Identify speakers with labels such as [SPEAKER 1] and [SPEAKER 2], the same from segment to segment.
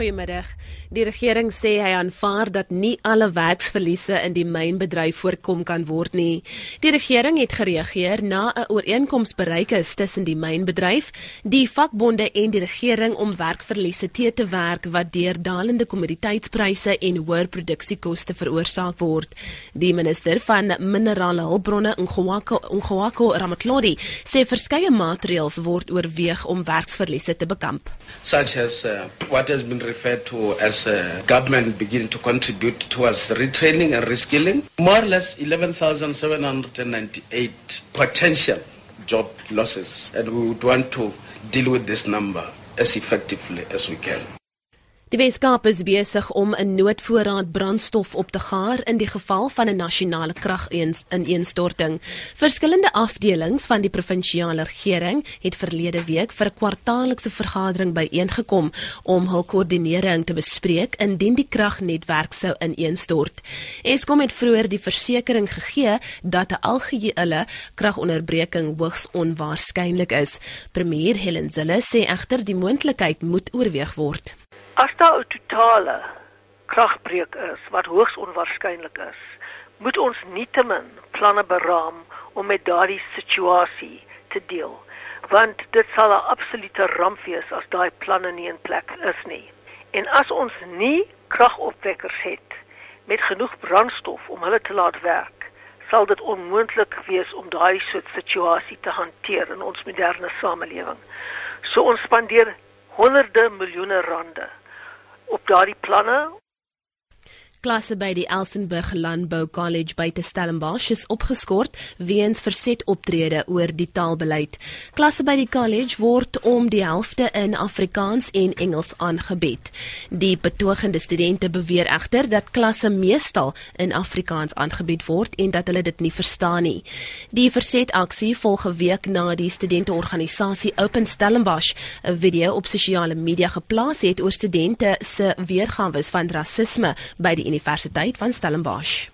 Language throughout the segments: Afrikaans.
[SPEAKER 1] Goeiemiddag. Die regering sê hy aanvaar dat nie alle werksverliese in die mynbedryf voorkom kan word nie. Die regering het gereageer na 'n ooreenkoms bereik is tussen die mynbedryf, die vakbonde en die regering om werkverliese te te werk wat deur dalende kommoditeitspryse en hoër produksiekoste veroorsaak word. Die minister van minerale hulpbronne Ngwako Ngwako Ramatlodi sê verskeie maatreëls word oorweeg om werksverliese te bekamp.
[SPEAKER 2] Such as uh, what has been referred to as government begin to contribute towards retraining and reskilling. More or less 11,798 potential job losses, and we would want to deal with this number as effectively as we can.
[SPEAKER 1] Die Weskaap is besig om 'n noodvoorraad brandstof op te gaar in die geval van 'n nasionale kragineenstorting. Verskillende afdelings van die provinsiale regering het verlede week vir 'n kwartaallikse vergadering byeengekom om hul koördinering te bespreek indien die kragnetwerk sou ineenstort. Eskom het vroeër die versekering gegee dat 'n algehele kragonderbreking hoogs onwaarskynlik is. Premier Helen Zille sê egter die moontlikheid moet oorweeg word.
[SPEAKER 3] As daar 'n totale kragbreuk is wat hoogs onwaarskynlik is, moet ons nietemin planne beraam om met daardie situasie te deel. Want dit sal 'n absolute ramp wees as daai planne nie in plek is nie. En as ons nie kragopwekkers het met genoeg brandstof om hulle te laat werk, sal dit onmoontlik wees om daai soort situasie te hanteer in ons moderne samelewing. So ons spandeer honderde miljoene rande op daardie planne
[SPEAKER 1] Klasse by die Elsenburg Landbou College by te Stellenbosch is opgeskort weens verset optrede oor die taalbeleid. Klasse by die college word om die helfte in Afrikaans en Engels aangebied. Die betogende studente beweer egter dat klasse meestal in Afrikaans aangebied word en dat hulle dit nie verstaan nie. Die versetaksie volg 'n week na die studenteorganisasie Open Stellenbosch 'n video op sosiale media geplaas het oor studente se weergawe van rasisme by die Universiteit van Stellenbosch.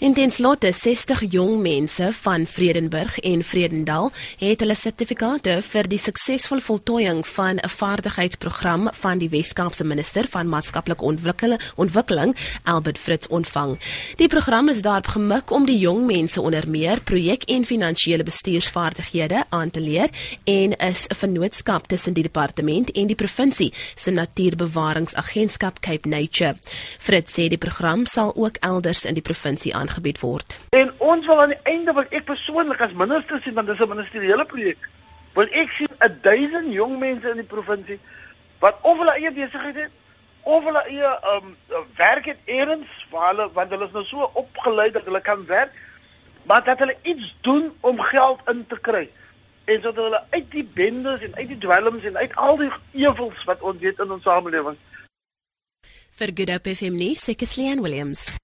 [SPEAKER 1] En ten slotte 60 jong mense van Vredenburg en Vredendal het hulle sertifikate vir die suksesvolle voltooiing van 'n vaardigheidsprogram van die Wes-Kaapse minister van maatskaplike ontwikkeling, ontwikkeling Albert Fritz ontvang. Die program is daarop gemik om die jong mense onder meer projek- en finansiële bestuursvaardighede aan te leer en is 'n vennootskap tussen die departement en die provinsie se natuurbewaringsagentskap Cape Nature. Fritz sê die program sal ook elders in die provinsie aan aangebied word.
[SPEAKER 4] En ons wil aan die einde wil ek persoonlik as minister sien want dis 'n ministeriële projek. Wil ek sien 1000 jong mense in die provinsie wat of hulle eie besigheid het of hulle eie um werk het eers waar hulle want hulle is nou so opgelei dat hulle kan werk maar dat hulle iets doen om geld in te kry en sodat hulle uit die bendes en uit die dwelms en uit al die ewels wat ons weet in ons samelewing
[SPEAKER 1] vir Good Hope FM nuus, Sekeslian Williams.